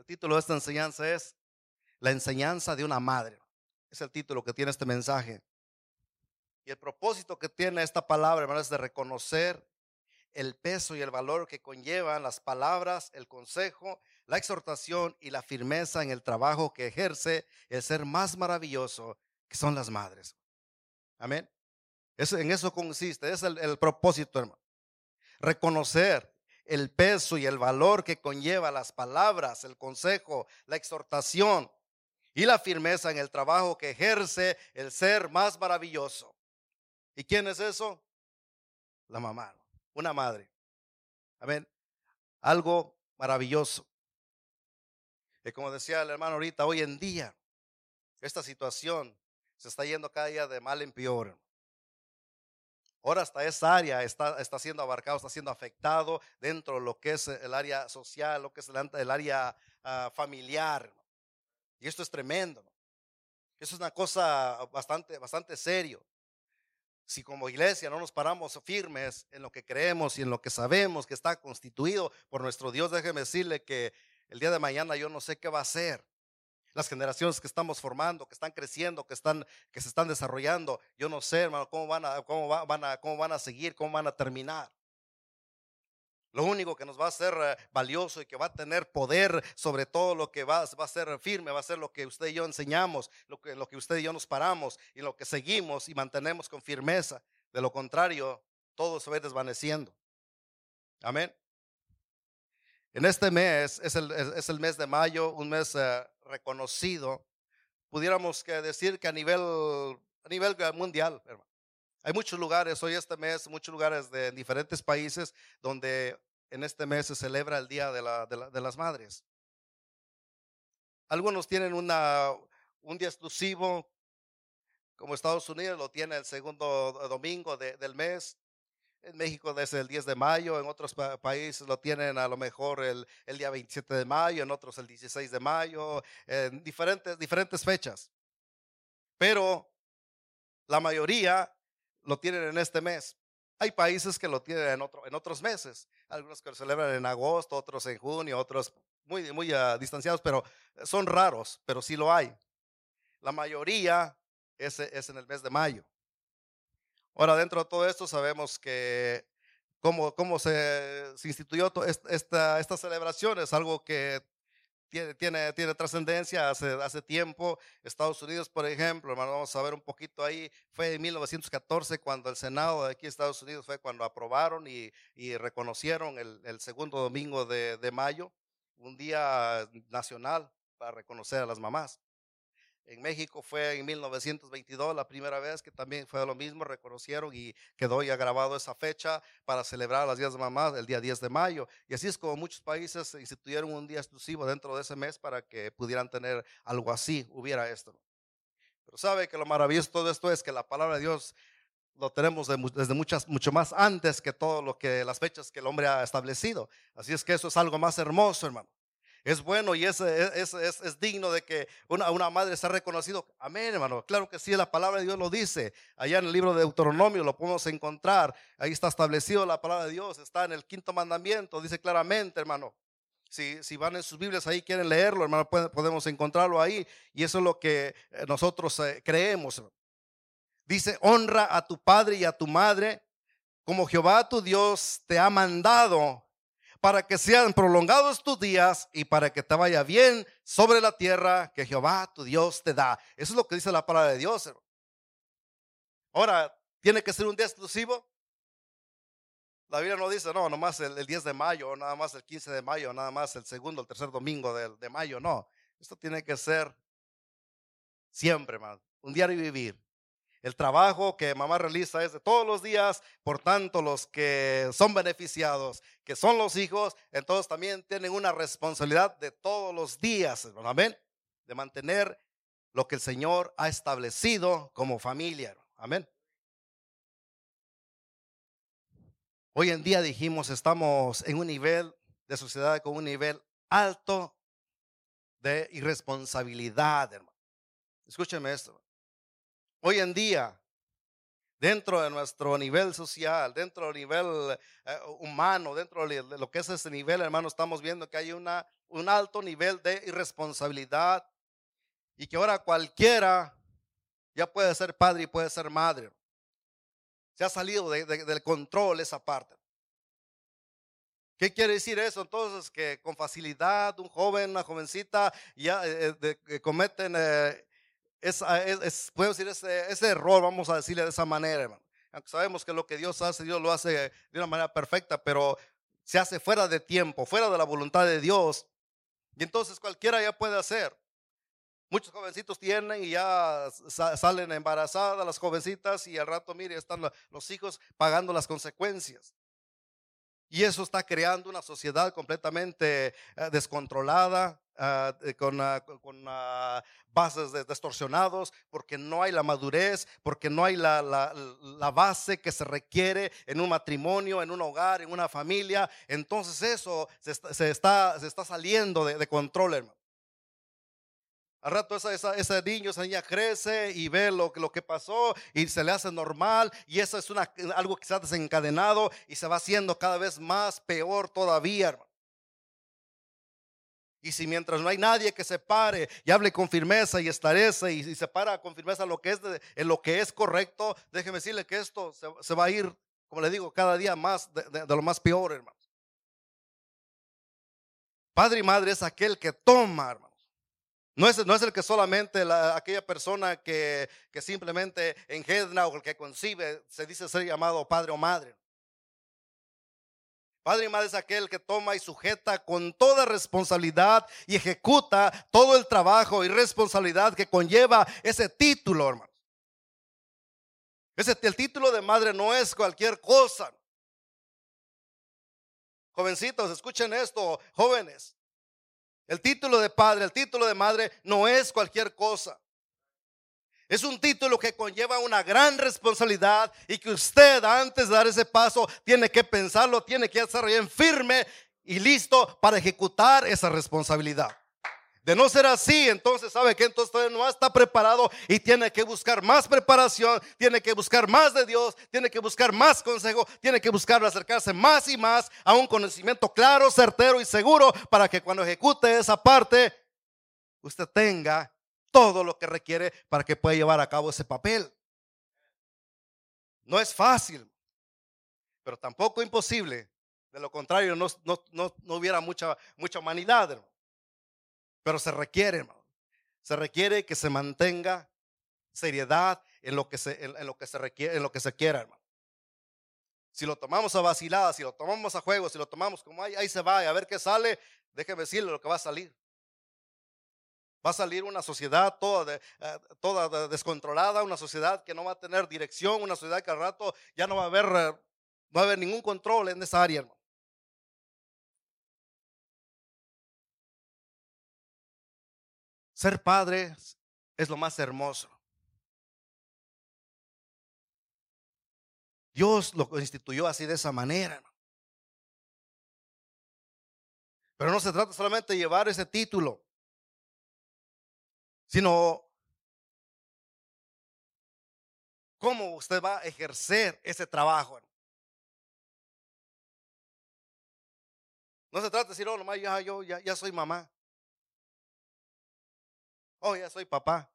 El título de esta enseñanza es La enseñanza de una madre. Es el título que tiene este mensaje. Y el propósito que tiene esta palabra, hermano, es de reconocer el peso y el valor que conllevan las palabras, el consejo, la exhortación y la firmeza en el trabajo que ejerce el ser más maravilloso que son las madres. Amén. Eso, en eso consiste, es el, el propósito, hermano. Reconocer el peso y el valor que conlleva las palabras, el consejo, la exhortación y la firmeza en el trabajo que ejerce el ser más maravilloso. ¿Y quién es eso? La mamá una madre. Amén. Algo maravilloso. Y como decía el hermano ahorita, hoy en día, esta situación se está yendo cada día de mal en peor. Ahora hasta esa área está, está siendo abarcado, está siendo afectado dentro de lo que es el área social, lo que es el, área ah, familiar. Y esto es tremendo. Eso es una cosa bastante, bastante serio si como iglesia no nos paramos firmes en lo que creemos y en lo que sabemos que está constituido por nuestro Dios, déjeme decirle que el día de mañana yo no sé qué va a ser. Las generaciones que estamos formando, que están creciendo, que están, que se están desarrollando, yo no sé, hermano, cómo van a, cómo van a, cómo van a seguir, cómo van a terminar. Lo único que nos va a ser eh, valioso y que va a tener poder sobre todo lo que va, va, a ser firme, va a ser lo que usted y yo enseñamos, lo que, lo que usted y yo nos paramos y lo que seguimos y mantenemos con firmeza. De lo contrario, todo se va desvaneciendo. Amén. En este mes, es el, es el mes de mayo, un mes eh, reconocido, pudiéramos que decir que a nivel, a nivel mundial. Hay muchos lugares, hoy este mes, muchos lugares de diferentes países donde en este mes se celebra el Día de, la, de, las Madres. Algunos tienen una, un día exclusivo, como Estados Unidos lo tiene el segundo domingo del mes. En México desde el 10 de mayo, en otros países lo tienen a lo mejor el, el, día 27 de mayo, en otros el 16 de mayo, en diferentes, diferentes fechas. Pero la mayoría lo tienen en este mes. Hay países que lo tienen en, otro, en otros meses, algunos que lo celebran en agosto, otros en junio, otros muy, muy uh, distanciados, pero son raros, pero sí lo hay. La mayoría es, es en el mes de mayo. Ahora, dentro de todo esto sabemos que cómo, cómo se, se instituyó esta, esta celebración es algo que tiene, tiene, tiene trascendencia hace, hace tiempo. Estados Unidos, por ejemplo, hermano, vamos a ver un poquito ahí, fue en 1914 cuando el Senado de aquí Estados Unidos fue cuando aprobaron y, y reconocieron el, el, segundo domingo de, de mayo, un día nacional para reconocer a las mamás. En México fue en 1922 la primera vez que también fue lo mismo, reconocieron y quedó ya grabado esa fecha para celebrar las días de mamá el día 10 de mayo. Y así es como muchos países instituyeron un día exclusivo dentro de ese mes para que pudieran tener algo así, hubiera esto. Pero sabe que lo maravilloso de todo esto es que la palabra de Dios lo tenemos desde muchas, mucho más antes que todo lo que las fechas que el hombre ha establecido. Así es que eso es algo más hermoso, hermano es bueno y es, es, es, es digno de que una, una, madre sea reconocido. Amén, hermano. Claro que sí, la palabra de Dios lo dice. Allá en el libro de Deuteronomio lo podemos encontrar. Ahí está establecido la palabra de Dios. Está en el quinto mandamiento. Dice claramente, hermano. Si, si van en sus Biblias ahí, quieren leerlo, hermano, podemos encontrarlo ahí. Y eso es lo que eh, nosotros eh, creemos. Dice, honra a tu padre y a tu madre como Jehová tu Dios te ha mandado para que sean prolongados tus días y para que te vaya bien sobre la tierra que Jehová tu Dios te da. Eso es lo que dice la palabra de Dios. Ahora, ¿tiene que ser un día exclusivo? La Biblia no dice, no, nomás el, el 10 de mayo, o nada más el 15 de mayo, nada más el segundo, el tercer domingo de, de mayo, no. Esto tiene que ser siempre, man. Un diario vivir. El trabajo que mamá realiza es de todos los días, por tanto los que son beneficiados, que son los hijos, entonces también tienen una responsabilidad de todos los días, amén, de mantener lo que el Señor ha establecido como familia, amén. Hoy en día dijimos, estamos en un nivel de sociedad con un nivel alto de irresponsabilidad, hermano. Escúcheme esto. Hoy en día dentro de nuestro nivel social, dentro del nivel eh, humano, dentro de lo que es ese nivel, hermano, estamos viendo que hay una, un alto nivel de irresponsabilidad y que ahora cualquiera ya puede ser padre y puede ser madre. Se ha salido del control esa parte. ¿Qué quiere decir eso? Entonces, que con facilidad un joven, una jovencita ya eh, eh, cometen es, es, decir, ese, ese, error, vamos a decirle de esa manera, hermano. Aunque sabemos que lo que Dios hace, Dios lo hace de una manera perfecta, pero se hace fuera de tiempo, fuera de la voluntad de Dios. Y entonces cualquiera ya puede hacer. Muchos jovencitos tienen y ya salen embarazadas las jovencitas y al rato, mire, están los hijos pagando las consecuencias. Y eso está creando una sociedad completamente eh, descontrolada, ah, con, ah, con ah, bases distorsionados, porque no hay la madurez, porque no hay la, la, base que se requiere en un matrimonio, en un hogar, en una familia. Entonces eso se está, se está, saliendo de, control, hermano. Al rato ese niño, esa niña crece y ve lo, lo que pasó y se le hace normal y eso es una, algo ha desencadenado y se va haciendo cada vez más peor todavía, Y si mientras no hay nadie que se pare y hable con firmeza y estarece y, se para con firmeza lo que es en lo que es correcto, déjeme decirle que esto se, va a ir, como le digo, cada día más de, lo más peor, hermano. Padre y madre es aquel que toma, hermano no es, no es el que solamente aquella persona que, que simplemente engendra o el que concibe se dice ser llamado padre o madre. Padre y madre es aquel que toma y sujeta con toda responsabilidad y ejecuta todo el trabajo y responsabilidad que conlleva ese título, hermanos. Ese, el título de madre no es cualquier cosa. Jovencitos, escuchen esto, jóvenes. El título de padre, el título de madre no es cualquier cosa. Es un título que conlleva una gran responsabilidad y que usted antes de dar ese paso tiene que pensarlo, tiene que estar bien firme y listo para ejecutar esa responsabilidad. De no ser así, entonces sabe que entonces todavía no está preparado y tiene que buscar más preparación, tiene que buscar más de Dios, tiene que buscar más consejo, tiene que buscar acercarse más y más a un conocimiento claro, certero y seguro para que cuando ejecute esa parte, usted tenga todo lo que requiere para que pueda llevar a cabo ese papel. No es fácil, pero tampoco imposible. De lo contrario, no, no, no hubiera mucha, mucha humanidad. Pero se requiere, hermano. Se requiere que se mantenga seriedad en lo que se, en, lo que se requiere, en lo que se quiera, hermano. Si lo tomamos a vaciladas, si lo tomamos a juego, si lo tomamos como ahí, ahí se va, a ver qué sale, déjeme decirle lo que va a salir. Va a salir una sociedad toda, eh, toda descontrolada, una sociedad que no va a tener dirección, una sociedad que al rato ya no va a haber, eh, no va a haber ningún control en esa área, hermano. Ser padre es lo más hermoso. Dios lo instituyó así de esa manera. Pero no se trata solamente de llevar ese título, sino cómo usted va a ejercer ese trabajo. No se trata de decir, oh, nomás ya, yo ya, soy mamá. Oh, ya soy papá.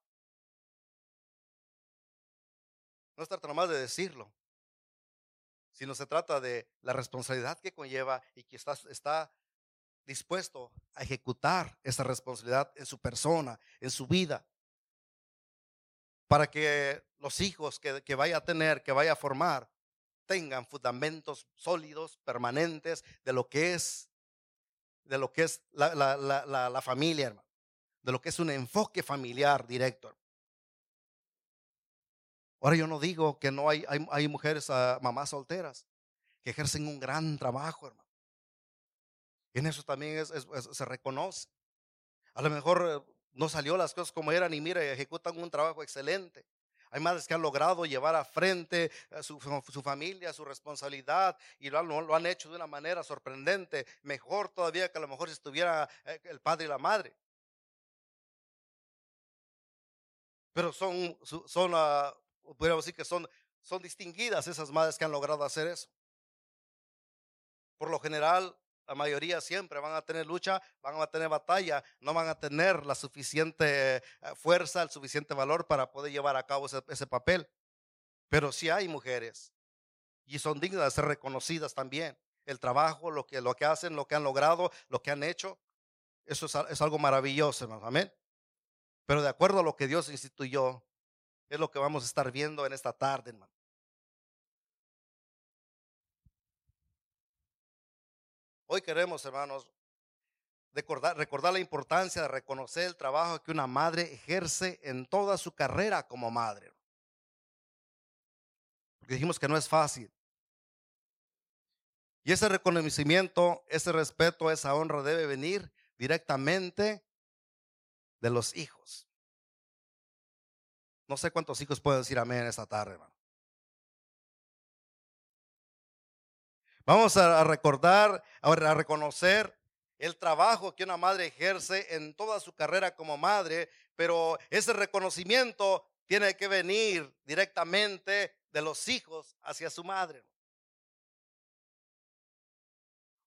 No se trata nomás de decirlo, sino se trata de la responsabilidad que conlleva y que está, está dispuesto a ejecutar esa responsabilidad en su persona, en su vida, para que los hijos que, que vaya a tener, que vaya a formar, tengan fundamentos sólidos, permanentes de lo que es, de lo que es la, la, la, la familia, hermano de lo que es un enfoque familiar directo. Ahora yo no digo que no hay, hay, mujeres, uh, mamás solteras, que ejercen un gran trabajo, hermano. En eso también se reconoce. A lo mejor eh, no salió las cosas como eran y mira, ejecutan un trabajo excelente. Hay madres que han logrado llevar a frente a su, su, familia, su responsabilidad y lo han, lo han, hecho de una manera sorprendente, mejor todavía que a lo mejor si estuviera eh, el padre y la madre. pero son, son uh, podríamos decir que son, son distinguidas esas madres que han logrado hacer eso. Por lo general, la mayoría siempre van a tener lucha, van a tener batalla, no van a tener la suficiente eh, fuerza, el suficiente valor para poder llevar a cabo ese, papel. Pero sí hay mujeres y son dignas de ser reconocidas también. El trabajo, lo que, lo que hacen, lo que han logrado, lo que han hecho, eso es, es algo maravilloso, hermano. Amén. Pero de acuerdo a lo que Dios instituyó, es lo que vamos a estar viendo en esta tarde, hermano. Hoy queremos, hermanos, recordar, la importancia de reconocer el trabajo que una madre ejerce en toda su carrera como madre. Porque dijimos que no es fácil. Y ese reconocimiento, ese respeto, esa honra debe venir directamente de los hijos. No sé cuántos hijos pueden decir amén esta tarde, hermano. Vamos a recordar, a reconocer el trabajo que una madre ejerce en toda su carrera como madre, pero ese reconocimiento tiene que venir directamente de los hijos hacia su madre.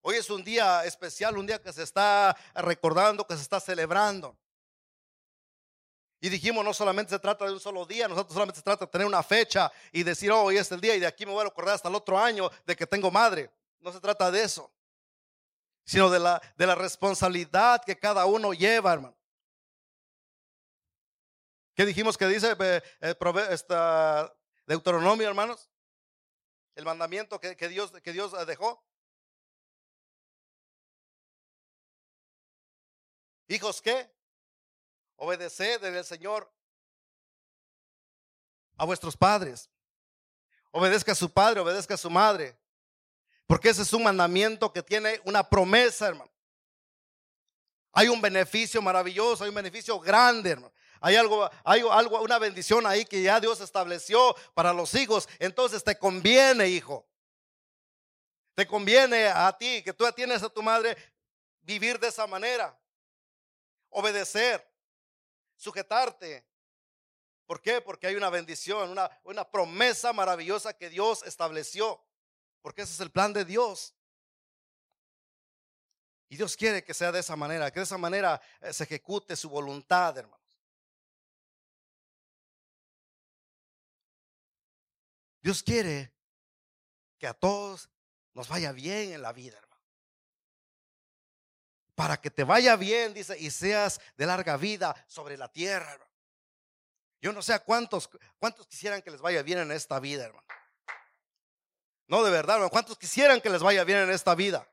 Hoy es un día especial, un día que se está recordando, que se está celebrando. Y dijimos, no solamente se trata de un solo día, nosotros solamente se trata de tener una fecha y decir, oh, hoy es el día y de aquí me voy a acordar hasta el otro año de que tengo madre. No se trata de eso, sino de la, de la responsabilidad que cada uno lleva, hermano. ¿Qué dijimos que dice eh, esta Deuteronomio, hermanos? El mandamiento que, que, Dios, que Dios dejó. Hijos, ¿qué? Obedeced en el Señor a vuestros padres. Obedezca a su padre, obedezca a su madre. Porque ese es un mandamiento que tiene una promesa, hermano. Hay un beneficio maravilloso, hay un beneficio grande, hermano. Hay algo, hay algo, una bendición ahí que ya Dios estableció para los hijos. Entonces te conviene, hijo. Te conviene a ti, que tú tienes a tu madre, vivir de esa manera. Obedecer sujetarte. ¿Por qué? Porque hay una bendición, una, una promesa maravillosa que Dios estableció. Porque ese es el plan de Dios. Y Dios quiere que sea de esa manera, que de esa manera eh, se ejecute su voluntad, hermanos. Dios quiere que a todos nos vaya bien en la vida, hermano para que te vaya bien, dice, y seas de larga vida sobre la tierra. Yo no sé a cuántos, cuántos quisieran que les vaya bien en esta vida, hermano. No, de verdad, hermano. ¿Cuántos quisieran que les vaya bien en esta vida?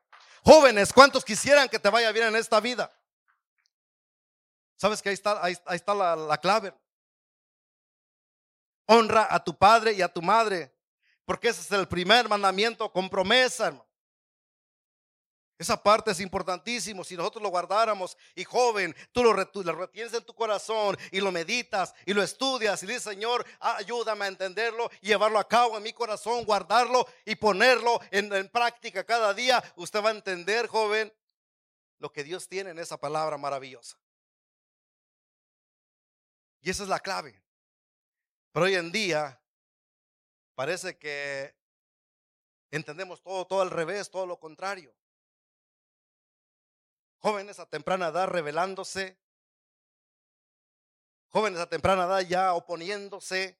Jóvenes, ¿cuántos quisieran que te vaya bien en esta vida? ¿Sabes que ahí está, ahí, está la, la clave? Honra a tu padre y a tu madre, porque ese es el primer mandamiento con promesa, hermano. Esa parte es importantísimo. Si nosotros lo guardáramos y joven, tú lo, retienes en tu corazón y lo meditas y lo estudias y dices, Señor, ayúdame a entenderlo y llevarlo a cabo en mi corazón, guardarlo y ponerlo en, en práctica cada día, usted va a entender, joven, lo que Dios tiene en esa palabra maravillosa. Y esa es la clave. Pero hoy en día parece que entendemos todo, todo al revés, todo lo contrario jóvenes a temprana edad rebelándose, jóvenes a temprana edad ya oponiéndose,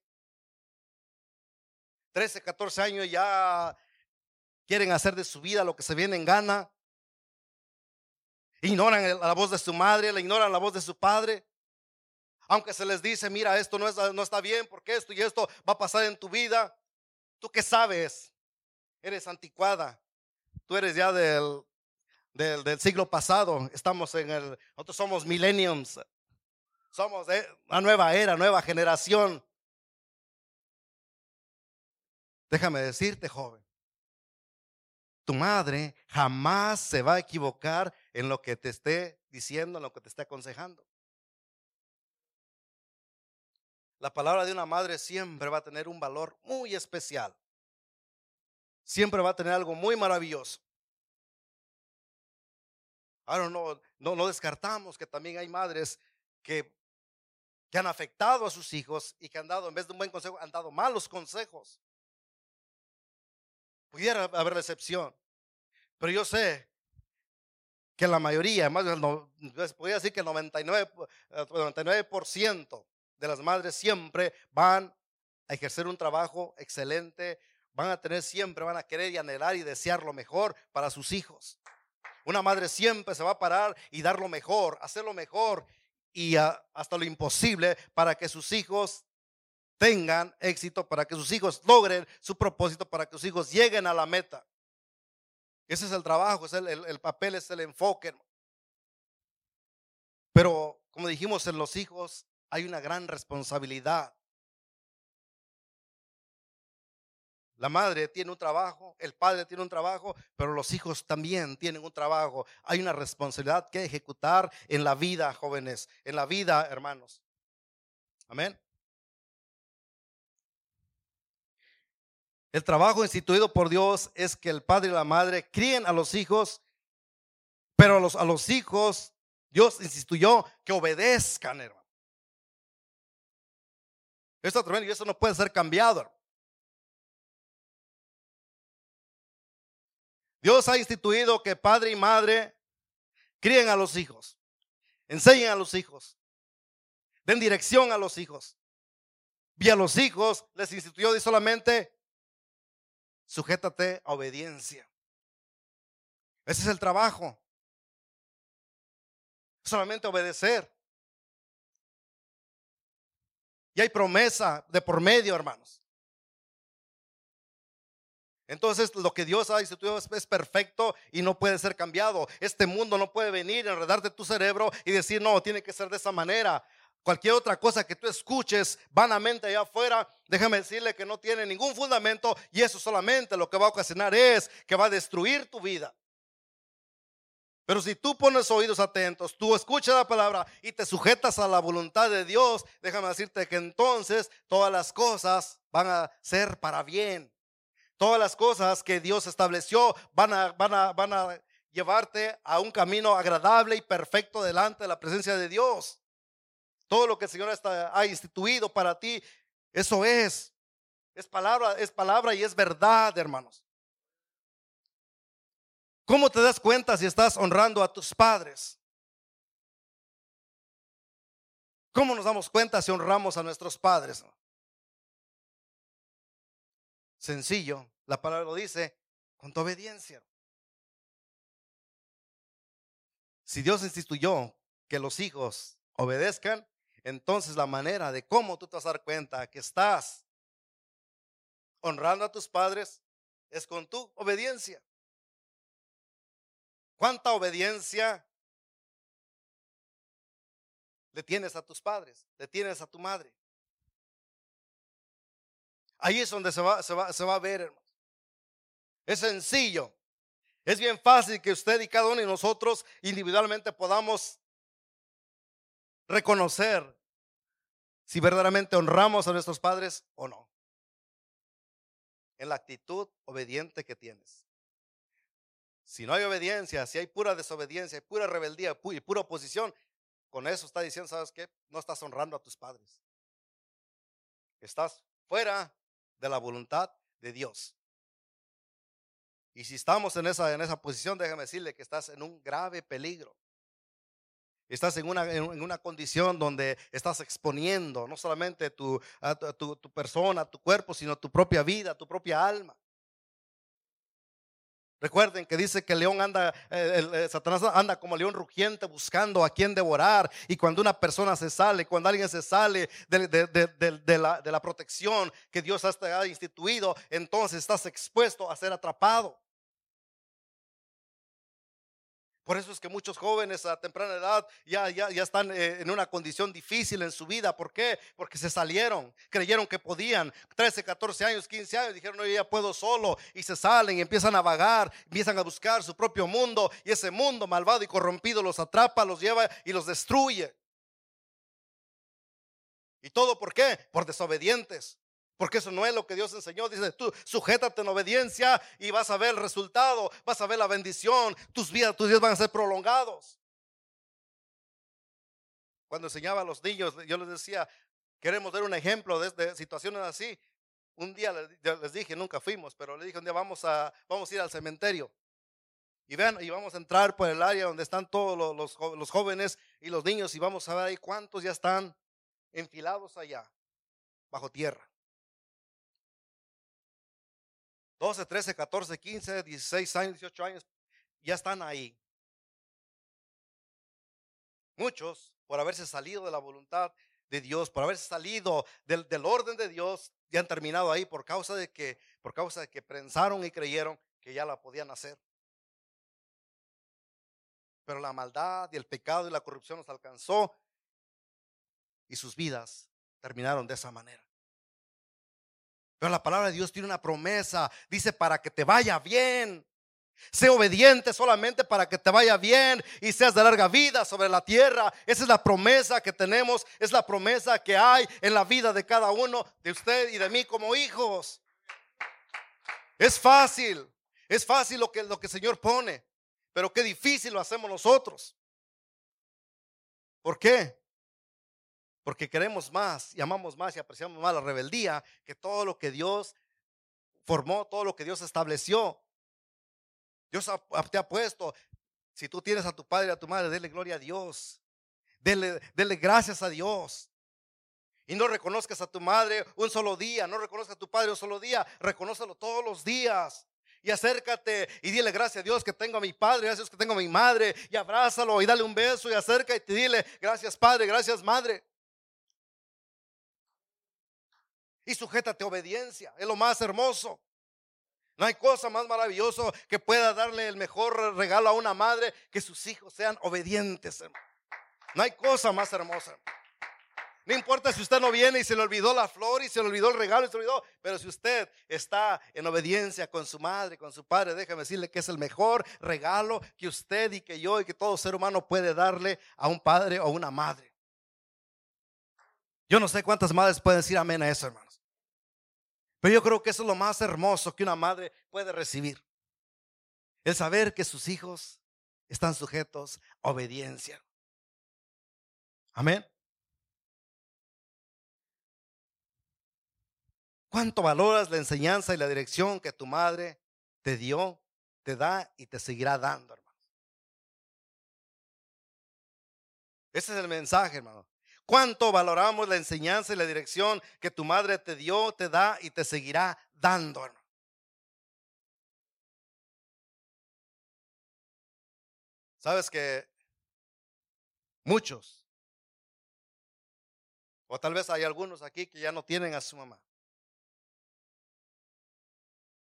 13, 14 años ya quieren hacer de su vida lo que se viene en gana, ignoran la voz de su madre, le ignoran la voz de su padre. Aunque se les dice, mira, esto no, no está bien porque esto y esto va a pasar en tu vida. ¿Tú qué sabes? Eres anticuada. Tú eres ya del, del, siglo pasado. Estamos en el, nosotros somos millenniums. Somos de una nueva era, nueva generación. Déjame decirte, joven, tu madre jamás se va a equivocar en lo que te esté diciendo, en lo que te esté aconsejando. La palabra de una madre siempre va a tener un valor muy especial. Siempre va a tener algo muy maravilloso. Ahora no, no, no descartamos que también hay madres que, que han afectado a sus hijos y que han dado, en vez de un buen consejo, han dado malos consejos. Pudiera haber la excepción. Pero yo sé que la mayoría, más no, podría decir que el 99, 99% de las madres siempre van a ejercer un trabajo excelente, van a tener siempre, van a querer y anhelar y desear lo mejor para sus hijos. Una madre siempre se va a parar y dar lo mejor, hacer lo mejor y hasta lo imposible para que sus hijos tengan éxito, para que sus hijos logren su propósito, para que sus hijos lleguen a la meta. Ese es el trabajo, es el, el papel, es el enfoque. Pero como dijimos en los hijos, hay una gran responsabilidad. La madre tiene un trabajo, el padre tiene un trabajo, pero los hijos también tienen un trabajo. Hay una responsabilidad que ejecutar en la vida, jóvenes, en la vida, hermanos. Amén. El trabajo instituido por Dios es que el padre y la madre críen a los hijos, pero a los, a los hijos Dios instituyó que obedezcan, hermano. Esto tremendo y eso no puede ser cambiado. Dios ha instituido que padre y madre críen a los hijos, enseñen a los hijos, den dirección a los hijos. Y a los hijos les instituyó solamente sujétate a obediencia. Ese es el trabajo. Solamente obedecer. Y hay promesa de por medio, hermanos. Entonces lo que Dios ha instituido es, perfecto y no puede ser cambiado. Este mundo no puede venir, enredarte tu cerebro y decir, no, tiene que ser de esa manera. Cualquier otra cosa que tú escuches vanamente allá afuera, déjame decirle que no tiene ningún fundamento y eso solamente lo que va a ocasionar es que va a destruir tu vida. Pero si tú pones oídos atentos, tú escuchas la palabra y te sujetas a la voluntad de Dios, déjame decirte que entonces todas las cosas van a ser para bien. Todas las cosas que Dios estableció van a, van a, van a llevarte a un camino agradable y perfecto delante de la presencia de Dios. Todo lo que el Señor ha instituido para ti, eso es. Es palabra, es palabra y es verdad, hermanos. ¿Cómo te das cuenta si estás honrando a tus padres? ¿Cómo nos damos cuenta si honramos a nuestros padres? Sencillo, la palabra lo dice, con tu obediencia. Si Dios instituyó que los hijos obedezcan, entonces la manera de cómo tú te vas a dar cuenta que estás honrando a tus padres es con tu obediencia. ¿Cuánta obediencia le tienes a tus padres? ¿Le tienes a tu madre? Ahí es donde se va, a ver, hermano. Es sencillo. Es bien fácil que usted y cada uno de nosotros individualmente podamos reconocer si verdaderamente honramos a nuestros padres o no. En la actitud obediente que tienes. Si no hay obediencia, si hay pura desobediencia, pura rebeldía y pura oposición, con eso está diciendo, ¿sabes qué? No estás honrando a tus padres. Estás fuera de la voluntad de Dios. Y si estamos en esa, en esa posición, déjame decirle que estás en un grave peligro. Estás en una, en una condición donde estás exponiendo no solamente tu, tu, tu, persona, tu cuerpo, sino tu propia vida, tu propia alma. Recuerden que dice que el león anda, el, Satanás anda como león rugiente buscando a quien devorar. Y cuando una persona se sale, cuando alguien se sale de, la, de la protección que Dios ha instituido, entonces estás expuesto a ser atrapado. Por eso es que muchos jóvenes a temprana edad ya, ya, ya están eh, en una condición difícil en su vida. ¿Por qué? Porque se salieron, creyeron que podían. 13, 14 años, 15 años, dijeron, no, yo ya puedo solo. Y se salen y empiezan a vagar, empiezan a buscar su propio mundo. Y ese mundo malvado y corrompido los atrapa, los lleva y los destruye. ¿Y todo por qué? Por desobedientes. Porque eso no es lo que Dios enseñó. Dice, tú sujétate en obediencia y vas a ver el resultado, vas a ver la bendición, tus vidas, tus días van a ser prolongados. Cuando enseñaba a los niños, yo les decía, queremos dar un ejemplo de, situaciones así. un día les, dije, nunca fuimos, pero le dije un día vamos a, vamos a ir al cementerio. Y vean, y vamos a entrar por el área donde están todos los, los, jóvenes y los niños y vamos a ver ahí cuántos ya están enfilados allá, bajo tierra. 12, 13, 14, 15, 16 años, 18 años, ya están ahí. Muchos, por haberse salido de la voluntad de Dios, por haberse salido del, orden de Dios, ya han terminado ahí por causa de que, por causa de que pensaron y creyeron que ya la podían hacer. Pero la maldad y el pecado y la corrupción los alcanzó y sus vidas terminaron de esa manera. Pero la palabra de Dios tiene una promesa. Dice para que te vaya bien. Sé obediente solamente para que te vaya bien y seas de larga vida sobre la tierra. Esa es la promesa que tenemos. Es la promesa que hay en la vida de cada uno de usted y de mí como hijos. Es fácil. Es fácil lo que, lo que el Señor pone. Pero qué difícil lo hacemos nosotros. ¿Por qué? Porque queremos más y amamos más y apreciamos más la rebeldía que todo lo que Dios formó, todo lo que Dios estableció. Dios te ha puesto. Si tú tienes a tu padre y a tu madre, dele gloria a Dios. Dele, gracias a Dios. Y no reconozcas a tu madre un solo día, no reconozcas a tu padre un solo día, reconócelo todos los días. Y acércate y dile gracias a Dios que tengo a mi padre, gracias que tengo a mi madre. Y abrázalo y dale un beso y acércate y dile gracias padre, gracias madre. Y sujétate a obediencia. Es lo más hermoso. No hay cosa más maravilloso que pueda darle el mejor regalo a una madre que sus hijos sean obedientes. No hay cosa más hermosa. No importa si usted no viene y se le olvidó la flor y se le olvidó el regalo y se le olvidó, pero si usted está en obediencia con su madre, con su padre, déjame decirle que es el mejor regalo que usted y que yo y que todo ser humano puede darle a un padre o una madre. Yo no sé cuántas madres pueden decir amén a eso, hermanos. Pero yo creo que eso es lo más hermoso que una madre puede recibir. El saber que sus hijos están sujetos a obediencia. Amén. ¿Cuánto valoras la enseñanza y la dirección que tu madre te dio, te da y te seguirá dando, hermano? Ese es el mensaje, hermano. ¿Cuánto valoramos la enseñanza y la dirección que tu madre te dio, te da y te seguirá dando? Sabes que muchos, o tal vez hay algunos aquí que ya no tienen a su mamá.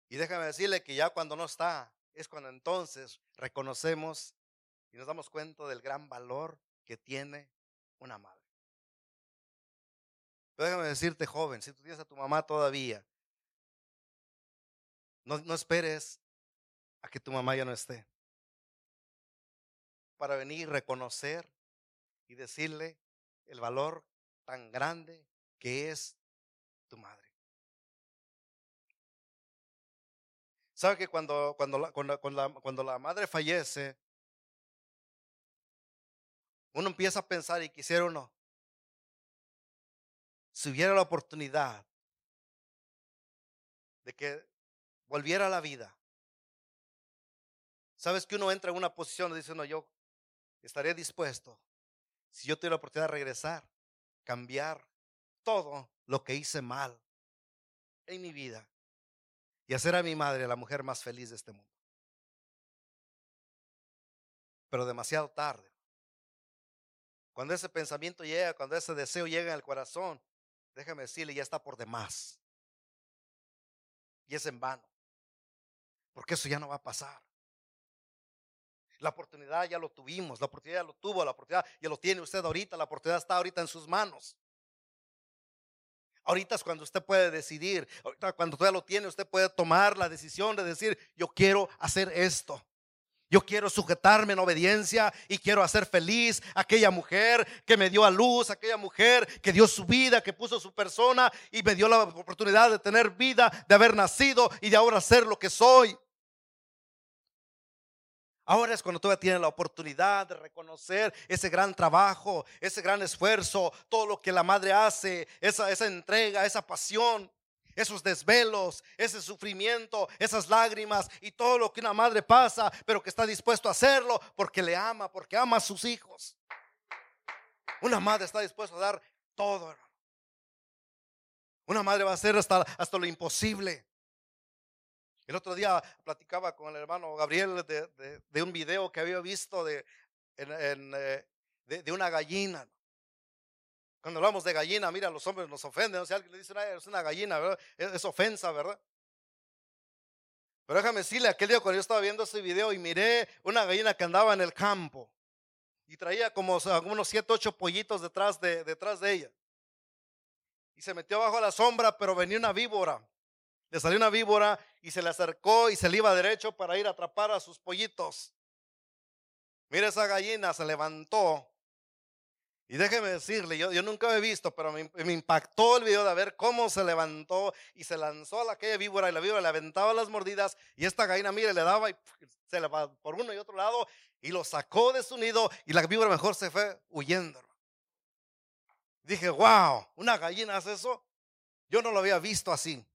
Y déjame decirle que ya cuando no está, es cuando entonces reconocemos y nos damos cuenta del gran valor que tiene una madre déjame decirte, joven, si tú tienes a tu mamá todavía, no, no esperes a que tu mamá ya no esté. Para venir, reconocer y decirle el valor tan grande que es tu madre. ¿Sabe que cuando, cuando, la, cuando, cuando la madre fallece, uno empieza a pensar y quisiera uno, si hubiera la oportunidad de que volviera a la vida, sabes que uno entra en una posición y dice, no, yo estaría dispuesto, si yo tuviera la oportunidad de regresar, cambiar todo lo que hice mal en mi vida y hacer a mi madre la mujer más feliz de este mundo. Pero demasiado tarde. Cuando ese pensamiento llega, cuando ese deseo llega al corazón, déjame decirle, ya está por demás. Y es en vano. Porque eso ya no va a pasar. La oportunidad ya lo tuvimos, la oportunidad ya lo tuvo, la oportunidad ya lo tiene usted ahorita, la oportunidad está ahorita en sus manos. Ahorita es cuando usted puede decidir, ahorita cuando usted lo tiene, usted puede tomar la decisión de decir, yo quiero hacer esto. Yo quiero sujetarme en obediencia y quiero hacer feliz aquella mujer que me dio a luz, aquella mujer que dio su vida, que puso su persona y me dio la oportunidad de tener vida, de haber nacido y de ahora ser lo que soy. Ahora es cuando todavía tiene la oportunidad de reconocer ese gran trabajo, ese gran esfuerzo, todo lo que la madre hace, esa, esa entrega, esa pasión. Esos desvelos, ese sufrimiento, esas lágrimas y todo lo que una madre pasa, pero que está dispuesto a hacerlo porque le ama, porque ama a sus hijos. Una madre está dispuesta a dar todo, Una madre va a hacer hasta, hasta lo imposible. El otro día platicaba con el hermano Gabriel de, un video que había visto de, eh, de, una gallina. Cuando hablamos de gallina, mira, los hombres nos ofenden. Si alguien le dice, es una gallina, ¿verdad? Es, ofensa, ¿verdad? Pero déjame decirle, aquel día cuando yo estaba viendo ese video y miré una gallina que andaba en el campo y traía como unos siete, ocho pollitos detrás de, detrás de ella. Y se metió bajo la sombra, pero venía una víbora. Le salió una víbora y se le acercó y se le iba derecho para ir a atrapar a sus pollitos. Mira esa gallina, se levantó y déjeme decirle, yo, nunca he visto, pero me, impactó el video de ver cómo se levantó y se lanzó a la aquella víbora y la víbora le aventaba las mordidas y esta gallina, mire, le daba y se le va por uno y otro lado y lo sacó de su nido y la víbora mejor se fue huyendo. Dije, wow, ¿una gallina hace eso? Yo no lo había visto así.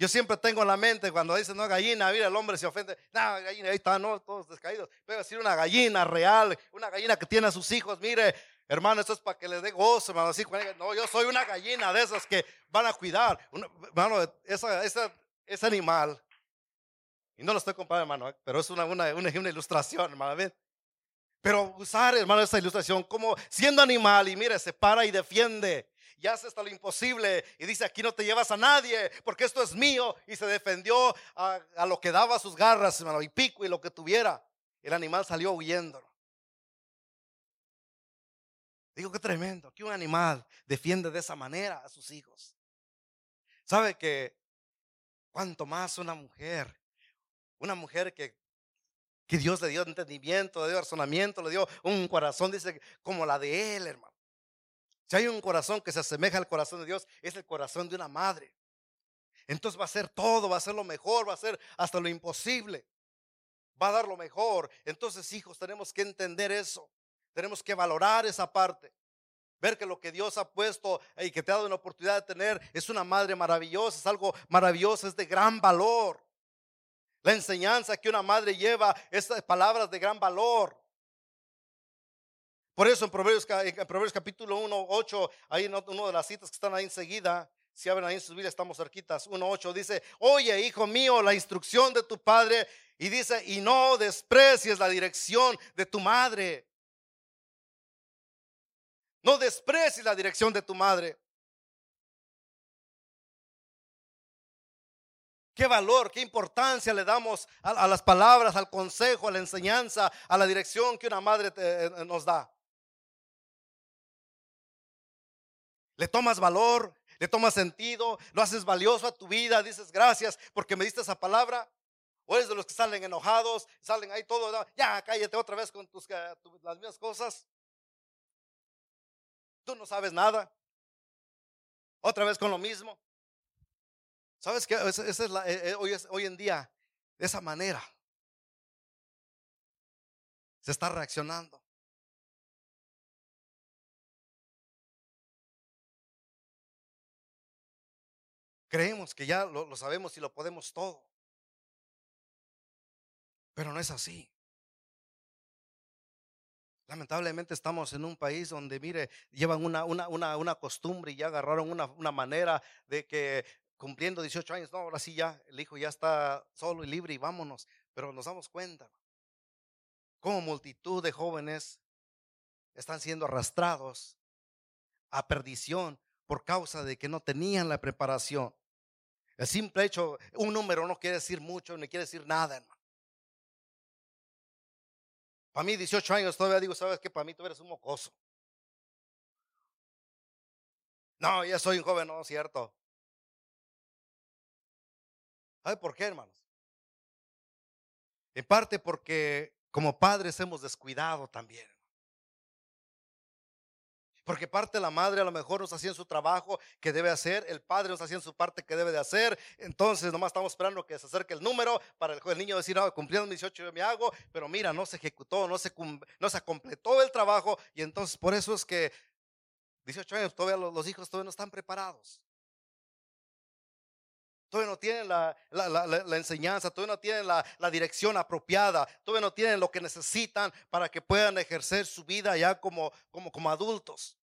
Yo siempre tengo en la mente cuando dicen, no, gallina, mira, el hombre se ofende. No, gallina, ahí está, no, todos descaídos. Pero decir una gallina real, una gallina que tiene a sus hijos, mire, hermano, esto es para que le dé gozo, hermano. No, yo soy una gallina de esas que van a cuidar. hermano, esa, esa, ese animal, y no lo estoy comparando, hermano, ¿eh? pero es una, una, una, una ilustración, hermano. Pero usar, hermano, esa ilustración como siendo animal y mire, se para y defiende y hace hasta lo imposible y dice, aquí no te llevas a nadie porque esto es mío y se defendió a, lo que daba sus garras, hermano, y pico y lo que tuviera. El animal salió huyendo. Digo, qué tremendo, que un animal defiende de esa manera a sus hijos. ¿Sabe que cuanto más una mujer, una mujer que, que Dios le dio entendimiento, le dio razonamiento, le dio un corazón, dice, como la de él, hermano. Si hay un corazón que se asemeja al corazón de Dios, es el corazón de una madre. Entonces va a ser todo, va a ser lo mejor, va a ser hasta lo imposible. Va a dar lo mejor. Entonces, hijos, tenemos que entender eso. Tenemos que valorar esa parte. Ver que lo que Dios ha puesto y que te ha dado una oportunidad de tener es una madre maravillosa, es algo maravilloso, es de gran valor. La enseñanza que una madre lleva es palabras de gran valor. Por eso en Proverbios, capítulo 1, 8, ahí en una de las citas que están ahí enseguida, si abren ahí en sus Biblias, estamos cerquitas, 1, 8, dice, oye, hijo mío, la instrucción de tu padre, y dice, y no desprecies la dirección de tu madre. No desprecies la dirección de tu madre. Qué valor, qué importancia le damos a, las palabras, al consejo, a la enseñanza, a la dirección que una madre eh, nos da. Le tomas valor, le tomas sentido, lo haces valioso a tu vida, dices gracias porque me diste esa palabra. O eres de los que salen enojados, salen ahí todo, ya cállate otra vez con tus, las mismas cosas. Tú no sabes nada. Otra vez con lo mismo. ¿Sabes qué? Esa, es la, eh, eh, hoy, hoy en día, de esa manera, se está reaccionando. Creemos que ya lo, sabemos y lo podemos todo. Pero no es así. Lamentablemente estamos en un país donde, mire, llevan una, una, una, una costumbre y ya agarraron una, una, manera de que cumpliendo 18 años, no, ahora sí ya, el hijo ya está solo y libre y vámonos. Pero nos damos cuenta como multitud de jóvenes están siendo arrastrados a perdición por causa de que no tenían la preparación. El simple hecho, un número no quiere decir mucho, ni quiere decir nada, hermano. Para mí, 18 años, todavía digo, ¿sabes qué? Para mí tú eres un mocoso. No, ya soy un joven, no cierto. ¿Sabe por qué, hermanos? En parte porque como padres hemos descuidado también. Porque parte de la madre a lo mejor nos hacía su trabajo que debe hacer, el padre nos hacía su parte que debe de hacer. Entonces nomás estamos esperando que se acerque el número para el, niño decir, no, cumpliendo 18 yo me hago, pero mira, no se ejecutó, no se, no se completó el trabajo. Y entonces por eso es que 18 años todavía los, hijos todavía no están preparados. todavía no tienen la, enseñanza, todavía no tienen la, dirección apropiada, todavía no tienen lo que necesitan para que puedan ejercer su vida ya como, como, como adultos.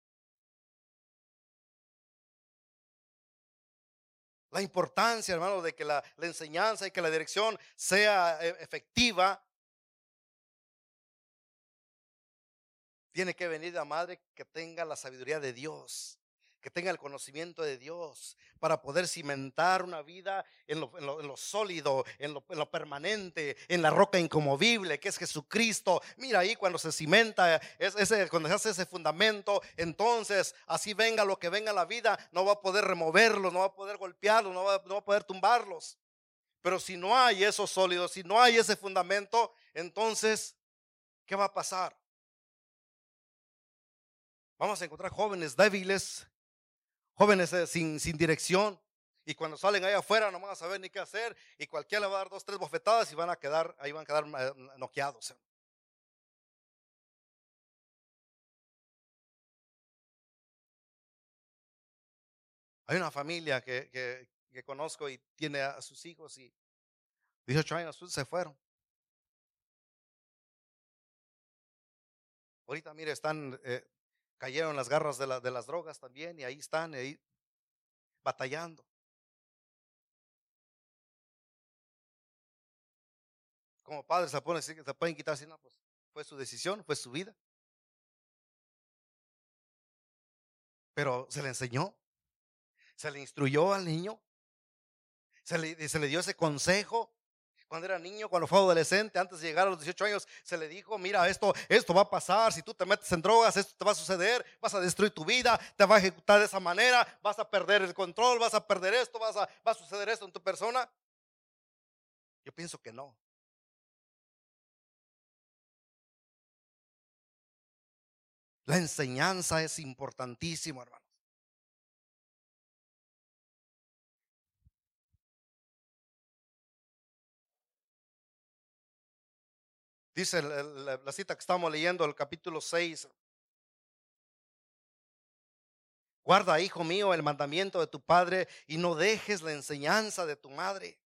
La importancia, hermano, de que la, enseñanza y que la dirección sea eh, efectiva, tiene que venir la madre que tenga la sabiduría de Dios que tenga el conocimiento de Dios para poder cimentar una vida en lo, sólido, en lo, permanente, en la roca incomovible que es Jesucristo. Mira ahí cuando se cimenta, cuando se hace ese fundamento, entonces así venga lo que venga la vida, no va a poder removerlos, no va a poder va, no va a poder tumbarlos. Pero si no hay eso sólido, si no hay ese fundamento, entonces, ¿qué va a pasar? Vamos a encontrar jóvenes débiles jóvenes eh, sin, sin dirección. Y cuando salen ahí afuera no van a saber ni qué hacer. Y cualquiera le va a dar dos, tres bofetadas y van a quedar, ahí van a quedar eh, noqueados. Hay una familia que, que, que, conozco y tiene a sus hijos y 18 años se fueron. Ahorita, mire, están eh, cayeron las garras de, las drogas también y ahí están, ahí batallando. Como padres se, pueden, se pueden quitar así, no, pues fue su decisión, fue su vida. Pero se le enseñó, se le instruyó al niño, se le, se le dio ese consejo, cuando era niño, cuando fue adolescente, antes de llegar a los 18 años, se le dijo, mira, esto, esto va a pasar, si tú te metes en drogas, esto te va a suceder, vas a destruir tu vida, te va a ejecutar de esa manera, vas a perder el control, vas a perder esto, vas a, va a suceder esto en tu persona. Yo pienso que no. La enseñanza es importantísimo, hermano. Dice la, cita que estamos leyendo, el capítulo 6. Guarda, hijo mío, el mandamiento de tu padre y no dejes la enseñanza de tu madre.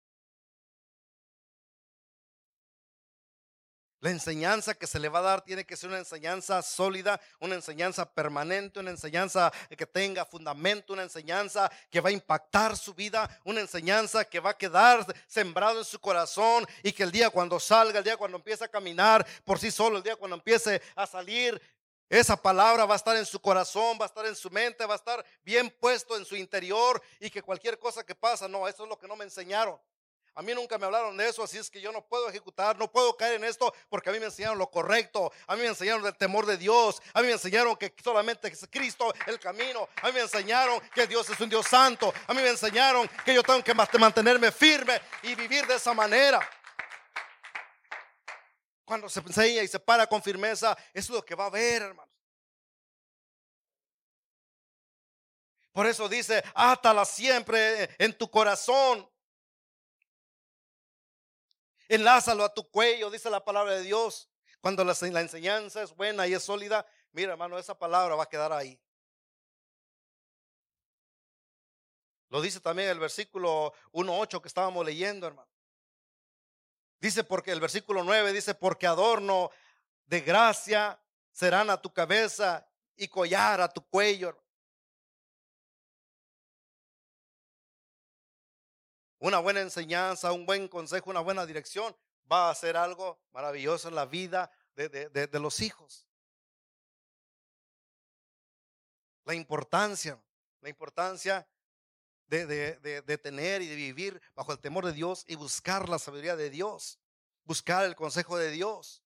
La enseñanza que se le va a dar tiene que ser una enseñanza sólida, una enseñanza permanente, una enseñanza que tenga fundamento, una enseñanza que va a impactar su vida, una enseñanza que va a quedar sembrado en su corazón y que el día cuando salga, el día cuando empiece a caminar por sí solo, el día cuando empiece a salir, esa palabra va a estar en su corazón, va a estar en su mente, va a estar bien puesto en su interior y que cualquier cosa que pasa, no, eso es lo que no me enseñaron. A mí nunca me hablaron de eso, así es que yo no puedo ejecutar, no puedo caer en esto porque a mí me enseñaron lo correcto, a mí me enseñaron del temor de Dios, a mí me enseñaron que solamente es Cristo el camino, a mí me enseñaron que Dios es un Dios santo, a mí me enseñaron que yo tengo que mantenerme firme y vivir de esa manera. Cuando se enseña y se para con firmeza, eso es lo que va a haber, hermanos. Por eso dice, átala siempre en tu corazón Enlázalo a tu cuello, dice la palabra de Dios. Cuando la, enseñanza es buena y es sólida, mira hermano, esa palabra va a quedar ahí. Lo dice también el versículo 1.8 que estábamos leyendo, hermano. Dice porque el versículo 9 dice, porque adorno de gracia serán a tu cabeza y collar a tu cuello. Una buena enseñanza, un buen consejo, una buena dirección, va a ser algo maravilloso en la vida de, los hijos. La importancia, la importancia de, de, tener y de vivir bajo el temor de Dios y buscar la sabiduría de Dios, buscar el consejo de Dios.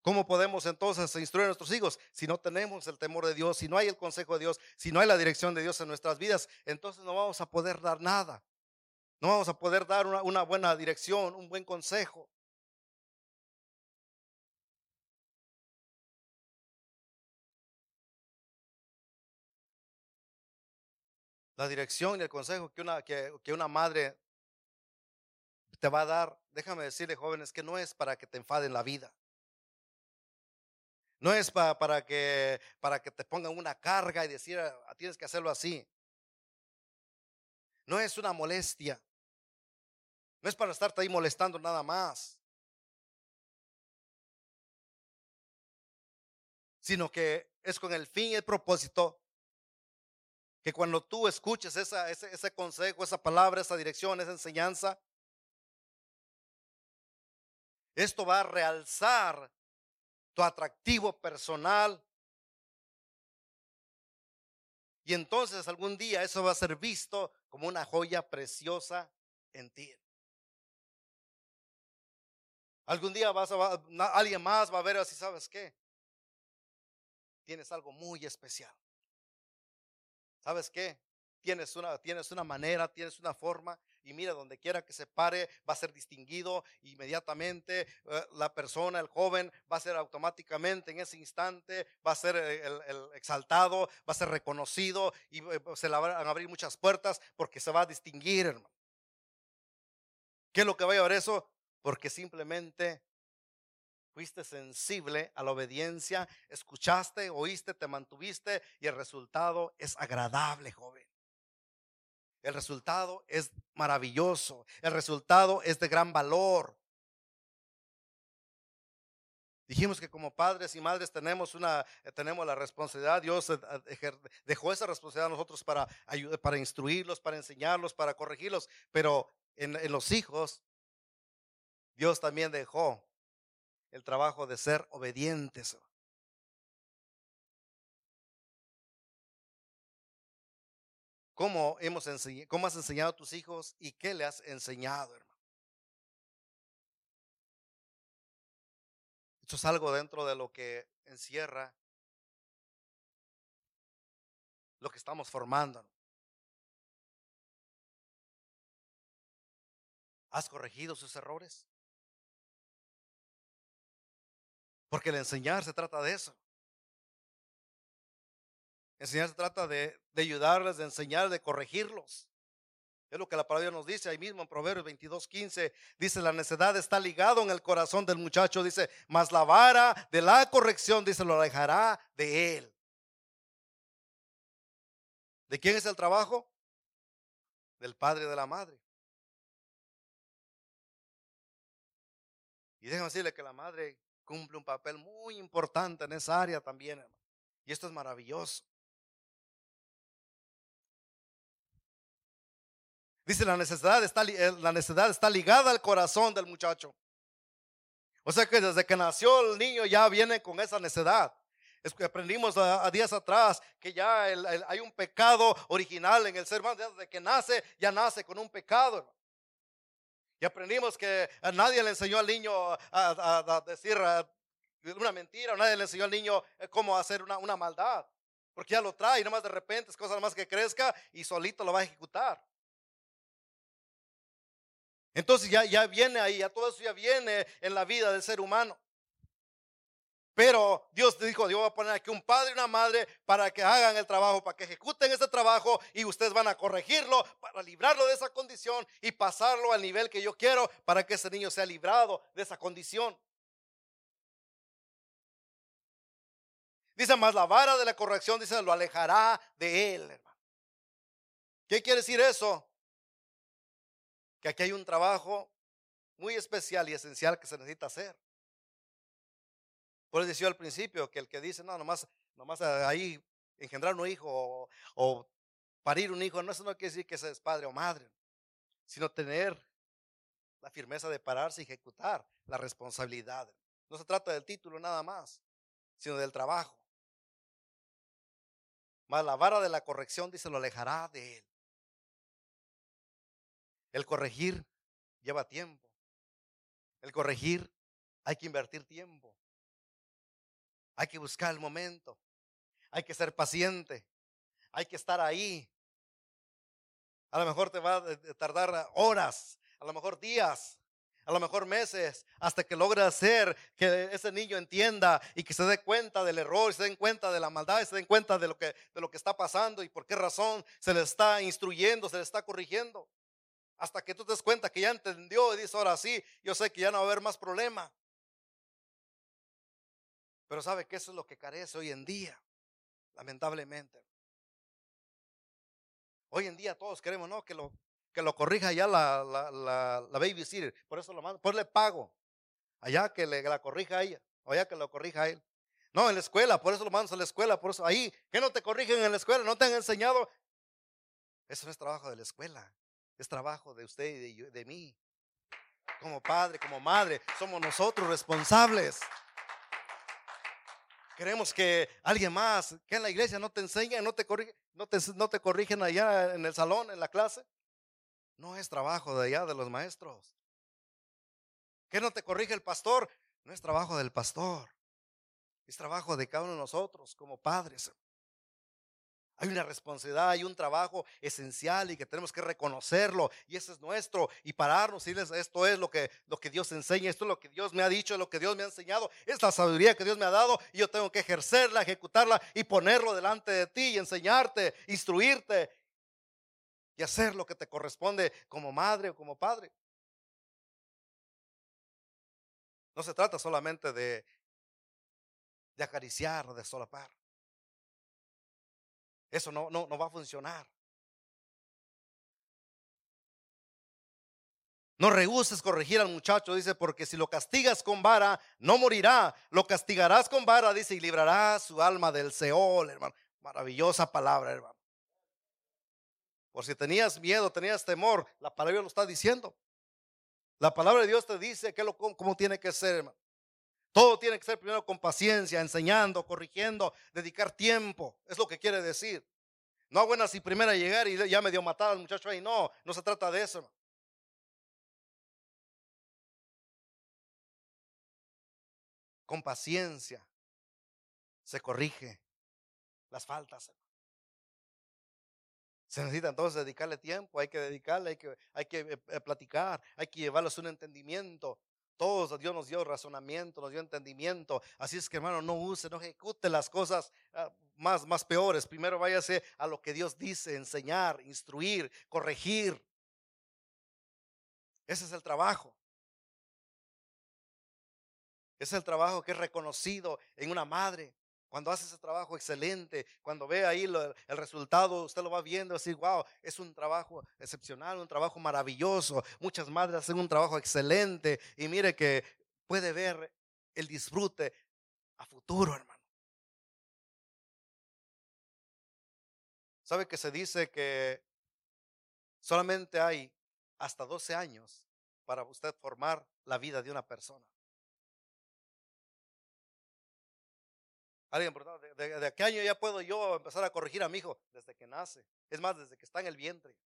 ¿Cómo podemos entonces instruir a nuestros hijos si no tenemos el temor de Dios, si no hay el consejo de Dios, si no hay la dirección de Dios en nuestras vidas? Entonces no vamos a poder dar nada. No vamos a poder dar una, buena dirección, un buen consejo. La dirección y el consejo que una, que, una madre te va a dar, déjame decirle jóvenes, que no es para que te enfaden la vida. No es para, que, para que te pongan una carga y decir, ah, tienes que hacerlo así. No es una molestia. No es para estarte ahí molestando nada más. Sino que es con el fin y el propósito que cuando tú escuches ese, ese consejo, esa palabra, esa dirección, esa enseñanza, esto va a realzar tu atractivo personal. Y entonces algún día eso va a ser visto como una joya preciosa en ti. Algún día vas a, alguien más va a ver así, ¿sabes qué? Tienes algo muy especial. ¿Sabes qué? Tienes una, tienes una manera, tienes una forma y mira, donde quiera que se pare, va a ser distinguido inmediatamente. Eh, la persona, el joven, va a ser automáticamente en ese instante, va a ser eh, el, exaltado, va a ser reconocido y eh, se le van a abrir muchas puertas porque se va a distinguir, hermano. ¿Qué es lo que va a llevar eso? Porque simplemente fuiste sensible a la obediencia, escuchaste, oíste, te mantuviste y el resultado es agradable, joven. El resultado es maravilloso. El resultado es de gran valor. Dijimos que como padres y madres tenemos una eh, tenemos la responsabilidad, Dios dejó esa responsabilidad a nosotros para para instruirlos, para enseñarlos, para corregirlos, pero en los hijos Dios también dejó el trabajo de ser obedientes. ¿Cómo, hemos ¿Cómo has enseñado a tus hijos y qué le has enseñado, hermano? Esto es algo dentro de lo que encierra lo que estamos formando. ¿Has corregido sus errores? Porque el enseñar se trata de eso. Enseñar se trata de, ayudarles, de enseñar, de corregirlos. Es lo que la palabra nos dice ahí mismo en Proverbios 22, 15. Dice, la necedad está ligado en el corazón del muchacho. Dice, mas la vara de la corrección, dice, lo alejará de él. ¿De quién es el trabajo? Del padre y de la madre. Y déjame decirle que la madre cumple un papel muy importante en esa área también, hermano. Y esto es maravilloso. Dice, la necesidad, está, eh, la necesidad está ligada al corazón del muchacho. O sea que desde que nació el niño ya viene con esa necesidad. Es que aprendimos a, días atrás que ya hay un pecado original en el ser humano. Desde que nace, ya nace con un pecado. Y aprendimos que a nadie le enseñó al niño a, decir una mentira, nadie le enseñó al niño eh, cómo hacer una, una maldad. Porque ya lo trae y nomás de repente es cosa más que crezca y solito lo va a ejecutar. Entonces ya, ya viene ahí, ya todo eso ya viene en la vida del ser humano. Pero Dios dijo, Dios va a poner aquí un padre y una madre para que hagan el trabajo, para que ejecuten ese trabajo y ustedes van a corregirlo para librarlo de esa condición y pasarlo al nivel que yo quiero para que ese niño sea librado de esa condición. Dice más, la vara de la corrección, dice, lo alejará de él, hermano. ¿Qué quiere decir eso? que aquí hay un trabajo muy especial y esencial que se necesita hacer. Por eso decía al principio que el que dice, no, nomás, nomás ahí engendrar un hijo o, parir un hijo, no, eso no quiere decir que seas padre o madre, sino tener la firmeza de pararse y ejecutar la responsabilidad. No se trata del título nada más, sino del trabajo. Más la vara de la corrección dice, lo alejará de él. El corregir lleva tiempo. El corregir hay que invertir tiempo. Hay que buscar el momento. Hay que ser paciente. Hay que estar ahí. A lo mejor te va a tardar horas, a lo mejor días, a lo mejor meses, hasta que logre hacer que ese niño entienda y que se dé cuenta del error, y se den cuenta de la maldad, se den cuenta de lo que, de lo que está pasando y por qué razón se le está instruyendo, se le está corrigiendo hasta que tú te des cuenta que ya entendió y dice, ahora sí, yo sé que ya no va a haber más problema. Pero sabe que eso es lo que carece hoy en día, lamentablemente. Hoy en día todos queremos, ¿no? Que lo, que lo corrija ya la, la, la, babysitter. Por eso lo mando, pues le pago. Allá que le la corrija a ella, o allá que lo corrija a él. No, en la escuela, por eso lo mando a la escuela, por eso ahí, que no te corrigen en la escuela, no te han enseñado. Eso no es trabajo de la escuela, es trabajo de usted y de, de mí. Como padre, como madre, somos nosotros responsables. Queremos que alguien más, que en la iglesia no te enseñen, no te corrigen, no te, no te corrigen allá en el salón, en la clase. No es trabajo de allá de los maestros. Que no te corrige el pastor, no es trabajo del pastor. Es trabajo de cada uno de nosotros como padres. Hay una responsabilidad, hay un trabajo esencial y que tenemos que reconocerlo y ese es nuestro y pararnos y decirles esto es lo que, lo que Dios enseña, esto es lo que Dios me ha dicho, lo que Dios me ha enseñado, es la sabiduría que Dios me ha dado y yo tengo que ejercerla, ejecutarla y ponerlo delante de ti y enseñarte, instruirte y hacer lo que te corresponde como madre o como padre. No se trata solamente de, de acariciar o de solapar. Eso no, no, no va a funcionar. No rehuses corregir al muchacho, dice, porque si lo castigas con vara, no morirá. Lo castigarás con vara, dice, y librarás su alma del Seol, hermano. Maravillosa palabra, hermano. Por si tenías miedo, tenías temor, la palabra lo está diciendo. La palabra de Dios te dice que lo, cómo tiene que ser, hermano. Todo tiene que ser primero con paciencia, enseñando, corrigiendo, dedicar tiempo. Es lo que quiere decir. No buenas así primero llegar y ya me dio matar al muchacho ahí. No, no se trata de eso. Con paciencia se corrige las faltas. Se necesita entonces dedicarle tiempo, hay que dedicarle, hay que, hay que eh, eh, platicar, hay que llevarles un entendimiento. Todos Dios nos dio razonamiento, nos dio entendimiento. Así es que hermano, no use, no ejecute las cosas ah, más, más peores. Primero váyase a lo que Dios dice, enseñar, instruir, corregir. Ese es el trabajo. Es el trabajo que es reconocido en una madre, cuando hace ese trabajo excelente, cuando ve ahí el resultado, usted lo va viendo, así, wow, es un trabajo excepcional, un trabajo maravilloso. Muchas madres hacen un trabajo excelente y mire que puede ver el disfrute a futuro, hermano. ¿Sabe que se dice que solamente hay hasta 12 años para usted formar la vida de una persona? Alguien ¿de, de, qué año ya puedo yo empezar a corregir a mi hijo? Desde que nace. Es más, desde que está en el vientre.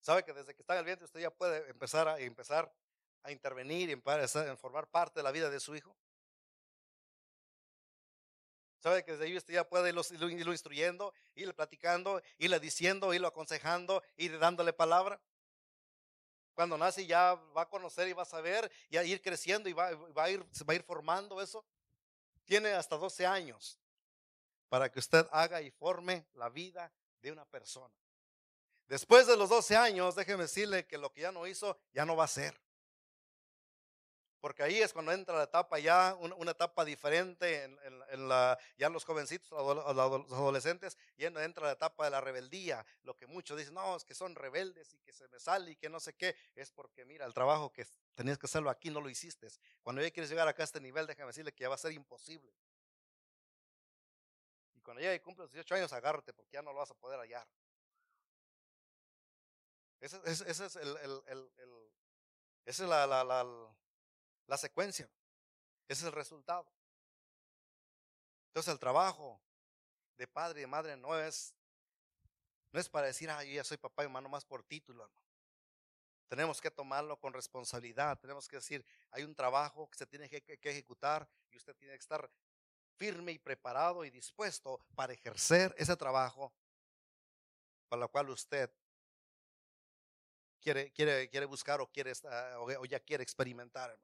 ¿Sabe que desde que está en el vientre usted ya puede empezar a, empezar a intervenir empezar formar parte de la vida de su hijo? ¿Sabe que desde ahí usted ya puede irlo, irlo instruyendo, irle platicando, irle diciendo, irlo aconsejando, ir dándole palabra? Cuando nace ya va a conocer y va a saber y a ir creciendo y va a ir formando eso tiene hasta 12 años para que usted haga y forme la vida de una persona. Después de los 12 años, déjeme decirle que lo que ya no hizo, ya no va a ser. Porque ahí es cuando entra la etapa ya, una, etapa diferente en, la, ya los jovencitos, los adolescentes, y entra la etapa de la rebeldía. Lo que muchos dicen, no, es que son rebeldes y que se me sale y que no sé qué, es porque mira, el trabajo que tenías que hacerlo aquí no lo hiciste. Cuando ya quieres llegar acá a este nivel, déjame decirle que ya va a ser imposible. Y cuando llegue y cumple los 18 años, agárrate porque ya no lo vas a poder hallar. Ese, es el, esa es la, secuencia. Ese es el resultado. Entonces el trabajo de padre y de madre no es, no es para decir, ah, yo ya soy papá y mamá más por título, hermano. Tenemos que tomarlo con responsabilidad. Tenemos que decir, hay un trabajo que se tiene que, ejecutar y usted tiene que estar firme y preparado y dispuesto para ejercer ese trabajo para lo cual usted quiere, quiere, quiere buscar o, quiere, o ya quiere experimentar.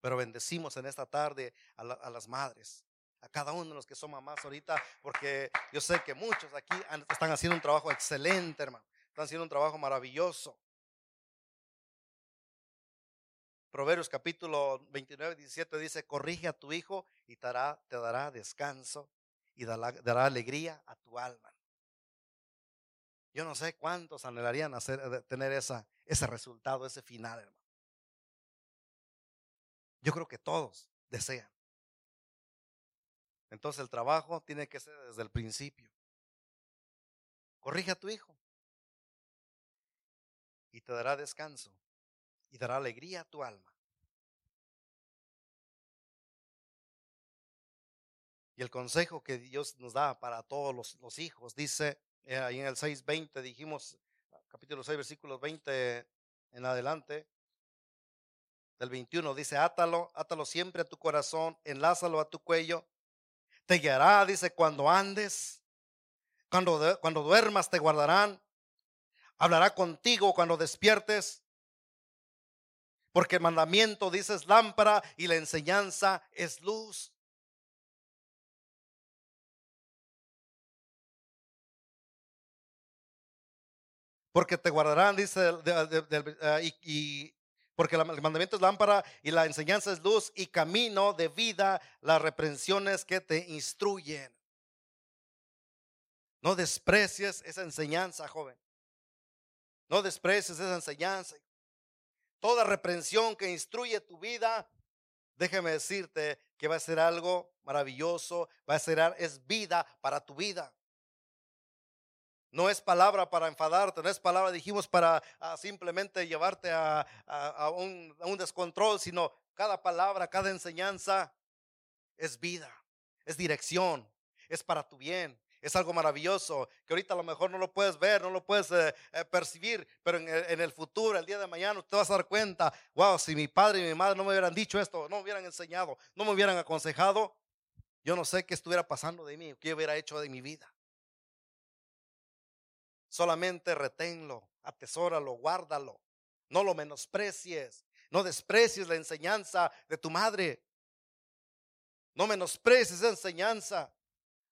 Pero bendecimos en esta tarde a, las madres, a cada uno de los que son mamás ahorita, porque yo sé que muchos aquí están haciendo un trabajo excelente, hermano. Están haciendo un trabajo maravilloso. Proverbios capítulo 29, 17 dice, corrige a tu hijo y te dará, descanso y dará, alegría a tu alma. Yo no sé cuántos anhelarían hacer, eh, tener ese resultado, ese final, hermano. Yo creo que todos desean. Entonces el trabajo tiene que ser desde el principio. Corrige a tu hijo y te dará descanso y dará alegría a tu alma. Y el consejo que Dios nos da para todos los, hijos, dice eh, ahí en el 6.20, dijimos, capítulo 6, versículos 20 en adelante, del 21, dice, átalo, átalo siempre a tu corazón, enlázalo a tu cuello, te guiará, dice, cuando andes, cuando, cuando duermas te guardarán, hablará contigo cuando despiertes, porque el mandamiento, dice, es lámpara y la enseñanza es luz. porque te guardarán, dice, ah, y, porque el mandamiento es lámpara y la enseñanza es luz y camino de vida, las reprensiones que te instruyen. No desprecies esa enseñanza, joven. No desprecies esa enseñanza. Toda reprensión que instruye tu vida, déjeme decirte que va a ser algo maravilloso, va a ser es vida para tu vida. No es palabra para enfadarte, no es palabra, dijimos, para ah, simplemente llevarte a, un, a un descontrol, sino cada palabra, cada enseñanza es vida, es dirección, es para tu bien, es algo maravilloso que ahorita a lo mejor no lo puedes ver, no lo puedes eh, eh, percibir, pero en el, futuro, el día de mañana, te vas a dar cuenta, wow, si mi padre y mi madre no me hubieran dicho esto, no me hubieran enseñado, no me hubieran aconsejado, yo no sé qué estuviera pasando de mí, qué hubiera hecho de mi vida. Solamente reténlo, atesóralo, guárdalo. No lo menosprecies. No desprecies la enseñanza de tu madre. No menosprecies esa enseñanza.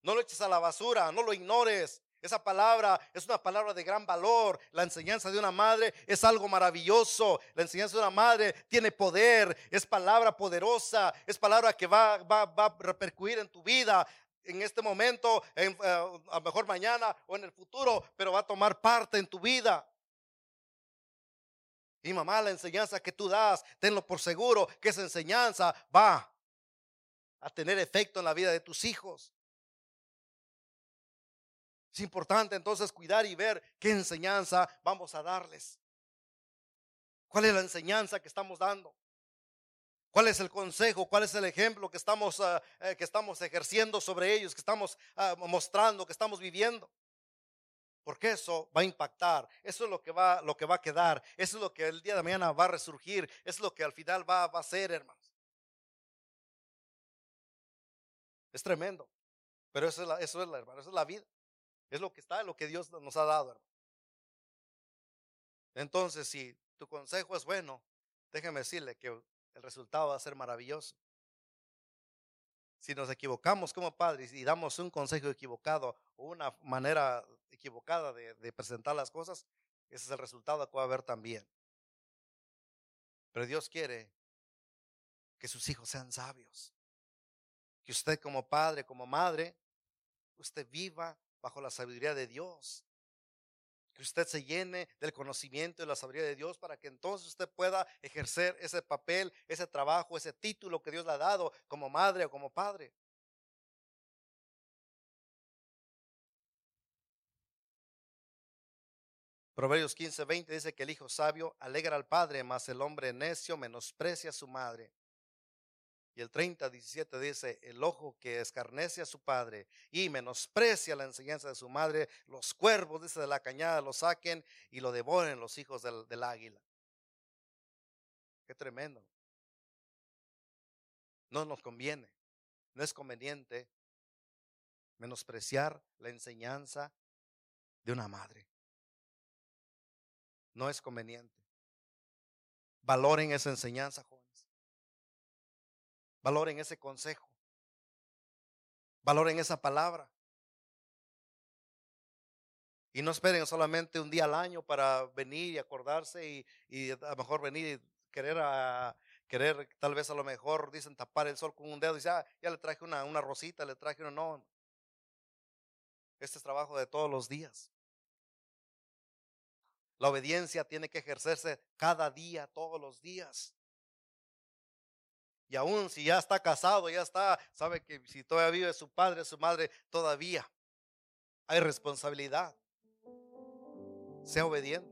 No lo eches a la basura, no lo ignores. Esa palabra es una palabra de gran valor. La enseñanza de una madre es algo maravilloso. La enseñanza de una madre tiene poder, es palabra poderosa, es palabra que va, a repercutir en tu vida en este momento, en, eh, a lo mejor mañana o en el futuro, pero va a tomar parte en tu vida. Y mamá, la enseñanza que tú das, tenlo por seguro que esa enseñanza va a tener efecto en la vida de tus hijos. Es importante entonces cuidar y ver qué enseñanza vamos a darles. ¿Cuál es la enseñanza que estamos dando? ¿Cuál es el consejo? ¿Cuál es el ejemplo que estamos, ah, eh, que estamos ejerciendo sobre ellos, que estamos ah, mostrando, que estamos viviendo? Porque eso va a impactar, eso es lo que va, lo que va a quedar, eso es lo que el día de mañana va a resurgir, eso es lo que al final va, va a ser, hermanos. Es tremendo, pero eso es la, eso es la, eso es la vida, es lo que está, lo que Dios nos ha dado, hermano. Entonces, si tu consejo es bueno, déjeme decirle que el resultado va a ser maravilloso. Si nos equivocamos como padres y damos un consejo equivocado o una manera equivocada de, presentar las cosas, ese es el resultado que va a haber también. Pero Dios quiere que sus hijos sean sabios. Que usted como padre, como madre, usted viva bajo la sabiduría de Dios que usted se llene del conocimiento y la sabiduría de Dios para que entonces usted pueda ejercer ese papel, ese trabajo, ese título que Dios le ha dado como madre o como padre. Proverbios 15, 20 dice que el hijo sabio alegra al padre, mas el hombre necio menosprecia a su madre. Y el 30, 17 dice, el ojo que escarnece a su padre y menosprecia la enseñanza de su madre, los cuervos, dice, de la cañada lo saquen y lo devoren los hijos del, del águila. Qué tremendo. No nos conviene, no es conveniente menospreciar la enseñanza de una madre. No es conveniente. Valoren esa enseñanza, Valoren ese consejo. Valoren esa palabra. Y no esperen solamente un día al año para venir y acordarse y, a lo mejor venir y querer, a, querer tal vez a lo mejor dicen tapar el sol con un dedo y dice, ah, ya le traje una, una rosita, le traje una, no. Este es trabajo de todos los días. La obediencia tiene que ejercerse cada día, todos los días. Y aún si ya está casado, ya está, sabe que si todavía vive su padre, su madre, todavía hay responsabilidad. Sea obediente.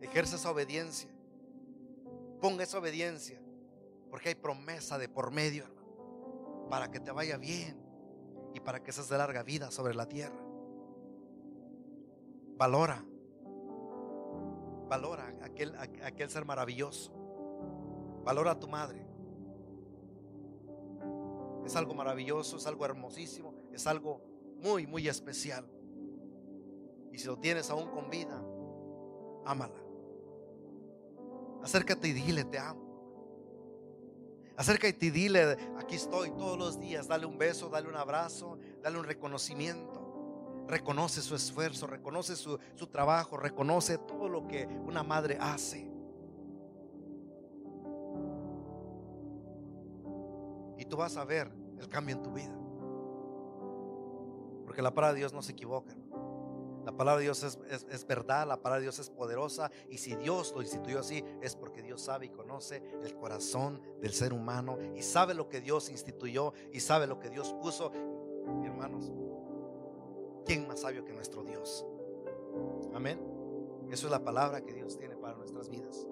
Ejerce esa obediencia. Ponga esa obediencia. Porque hay promesa de por medio, hermano. Para que te vaya bien. Y para que seas de larga vida sobre la tierra. Valora. Valora aquel, aquel ser maravilloso. Valora a tu madre. Es algo maravilloso, es algo hermosísimo, es algo muy, muy especial. Y si lo tienes aún con vida, ámala. Acércate y dile, te amo. Acércate y dile, aquí estoy todos los días. Dale un beso, dale un abrazo, dale un reconocimiento. Reconoce su esfuerzo, reconoce su, su trabajo, reconoce todo lo que una madre hace. Y tú vas a ver el cambio en tu vida. Porque la palabra de Dios no se equivoca. La palabra de Dios es, verdad, la palabra de Dios es poderosa y si Dios lo instituyó así es porque Dios sabe y conoce el corazón del ser humano y sabe lo que Dios instituyó y sabe lo que Dios puso. Hermanos, ¿quién más sabio que nuestro Dios? Amén. Eso es la palabra que Dios tiene para nuestras vidas.